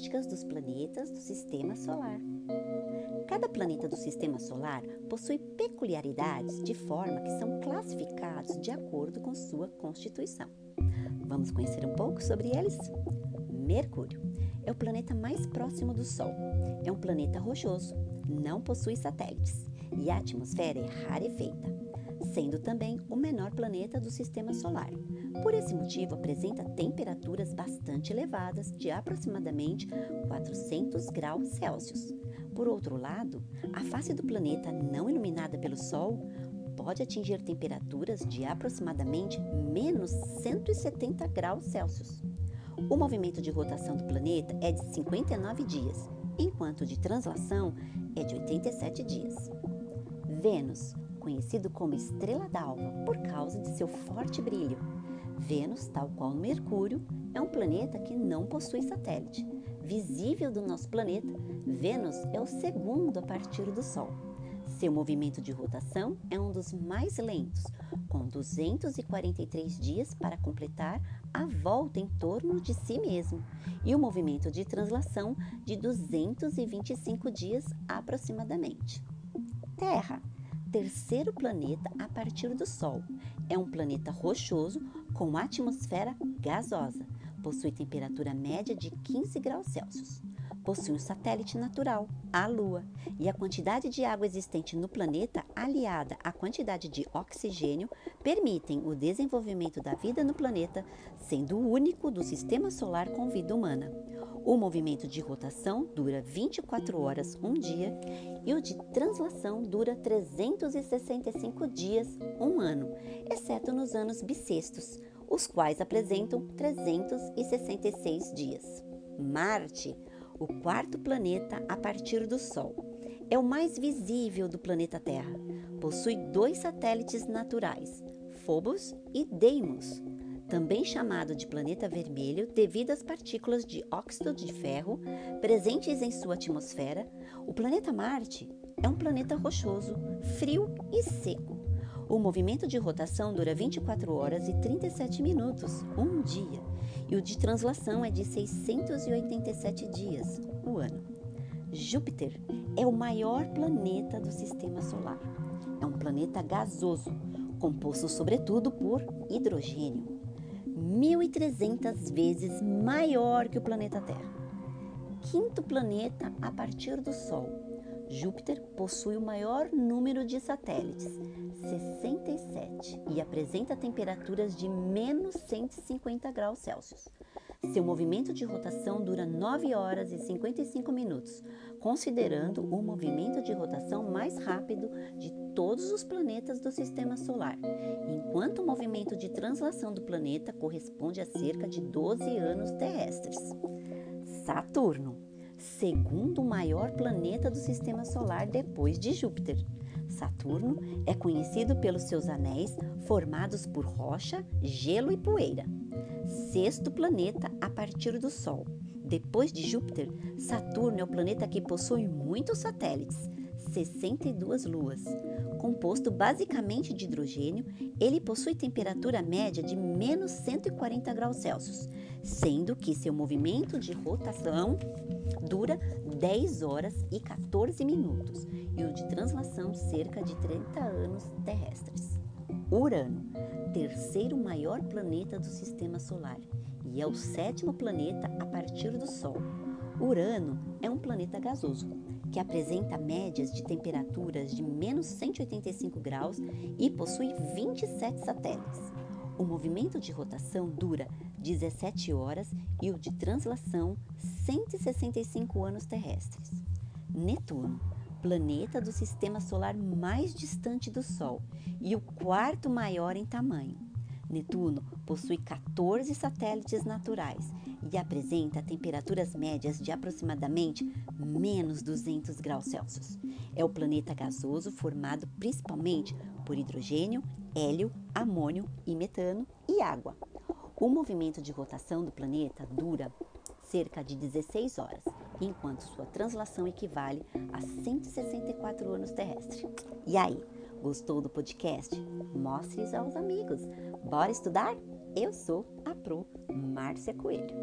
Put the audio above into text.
características dos planetas do sistema solar. Cada planeta do sistema solar possui peculiaridades de forma que são classificados de acordo com sua constituição. Vamos conhecer um pouco sobre eles? Mercúrio é o planeta mais próximo do Sol. É um planeta rochoso, não possui satélites e a atmosfera é rarefeita, sendo também o menor planeta do sistema solar. Por esse motivo, apresenta temperaturas bastante elevadas, de aproximadamente 400 graus Celsius. Por outro lado, a face do planeta não iluminada pelo Sol pode atingir temperaturas de aproximadamente menos 170 graus Celsius. O movimento de rotação do planeta é de 59 dias, enquanto de translação é de 87 dias. Vênus, conhecido como estrela d'alva por causa de seu forte brilho. Vênus, tal qual Mercúrio, é um planeta que não possui satélite. Visível do nosso planeta, Vênus é o segundo a partir do Sol. Seu movimento de rotação é um dos mais lentos, com 243 dias para completar a volta em torno de si mesmo, e o movimento de translação de 225 dias aproximadamente. Terra, terceiro planeta a partir do Sol, é um planeta rochoso com atmosfera gasosa. Possui temperatura média de 15 graus Celsius possui um satélite natural, a Lua, e a quantidade de água existente no planeta, aliada à quantidade de oxigênio, permitem o desenvolvimento da vida no planeta, sendo o único do sistema solar com vida humana. O movimento de rotação dura 24 horas um dia e o de translação dura 365 dias um ano, exceto nos anos bissextos, os quais apresentam 366 dias. Marte o quarto planeta a partir do Sol. É o mais visível do planeta Terra. Possui dois satélites naturais, Phobos e Deimos, também chamado de planeta vermelho devido às partículas de óxido de ferro presentes em sua atmosfera. O planeta Marte é um planeta rochoso, frio e seco. O movimento de rotação dura 24 horas e 37 minutos, um dia e o de translação é de 687 dias, o ano. Júpiter é o maior planeta do sistema solar. É um planeta gasoso, composto sobretudo por hidrogênio, 1.300 vezes maior que o planeta Terra. Quinto planeta a partir do Sol. Júpiter possui o maior número de satélites, 67 e apresenta temperaturas de menos 150 graus Celsius. Seu movimento de rotação dura 9 horas e 55 minutos, considerando o movimento de rotação mais rápido de todos os planetas do sistema solar, enquanto o movimento de translação do planeta corresponde a cerca de 12 anos terrestres. Saturno, segundo maior planeta do sistema solar depois de Júpiter. Saturno é conhecido pelos seus anéis formados por rocha, gelo e poeira. Sexto planeta partir do Sol. Depois de Júpiter, Saturno é o planeta que possui muitos satélites, 62 luas. Composto basicamente de hidrogênio, ele possui temperatura média de menos 140 graus Celsius, sendo que seu movimento de rotação dura 10 horas e 14 minutos e o de translação cerca de 30 anos terrestres. Urano, terceiro maior planeta do sistema solar e é o sétimo planeta a partir do Sol. Urano é um planeta gasoso que apresenta médias de temperaturas de menos 185 graus e possui 27 satélites. O movimento de rotação dura 17 horas e o de translação 165 anos terrestres. Netuno, planeta do sistema solar mais distante do Sol e o quarto maior em tamanho. Netuno possui 14 satélites naturais e apresenta temperaturas médias de aproximadamente menos 200 graus Celsius. É o planeta gasoso formado principalmente por hidrogênio, hélio, amônio e metano e água. O movimento de rotação do planeta dura cerca de 16 horas, enquanto sua translação equivale a 164 anos terrestres. E aí, gostou do podcast? Mostre isso aos amigos. Bora estudar? Eu sou a Pro Márcia Coelho.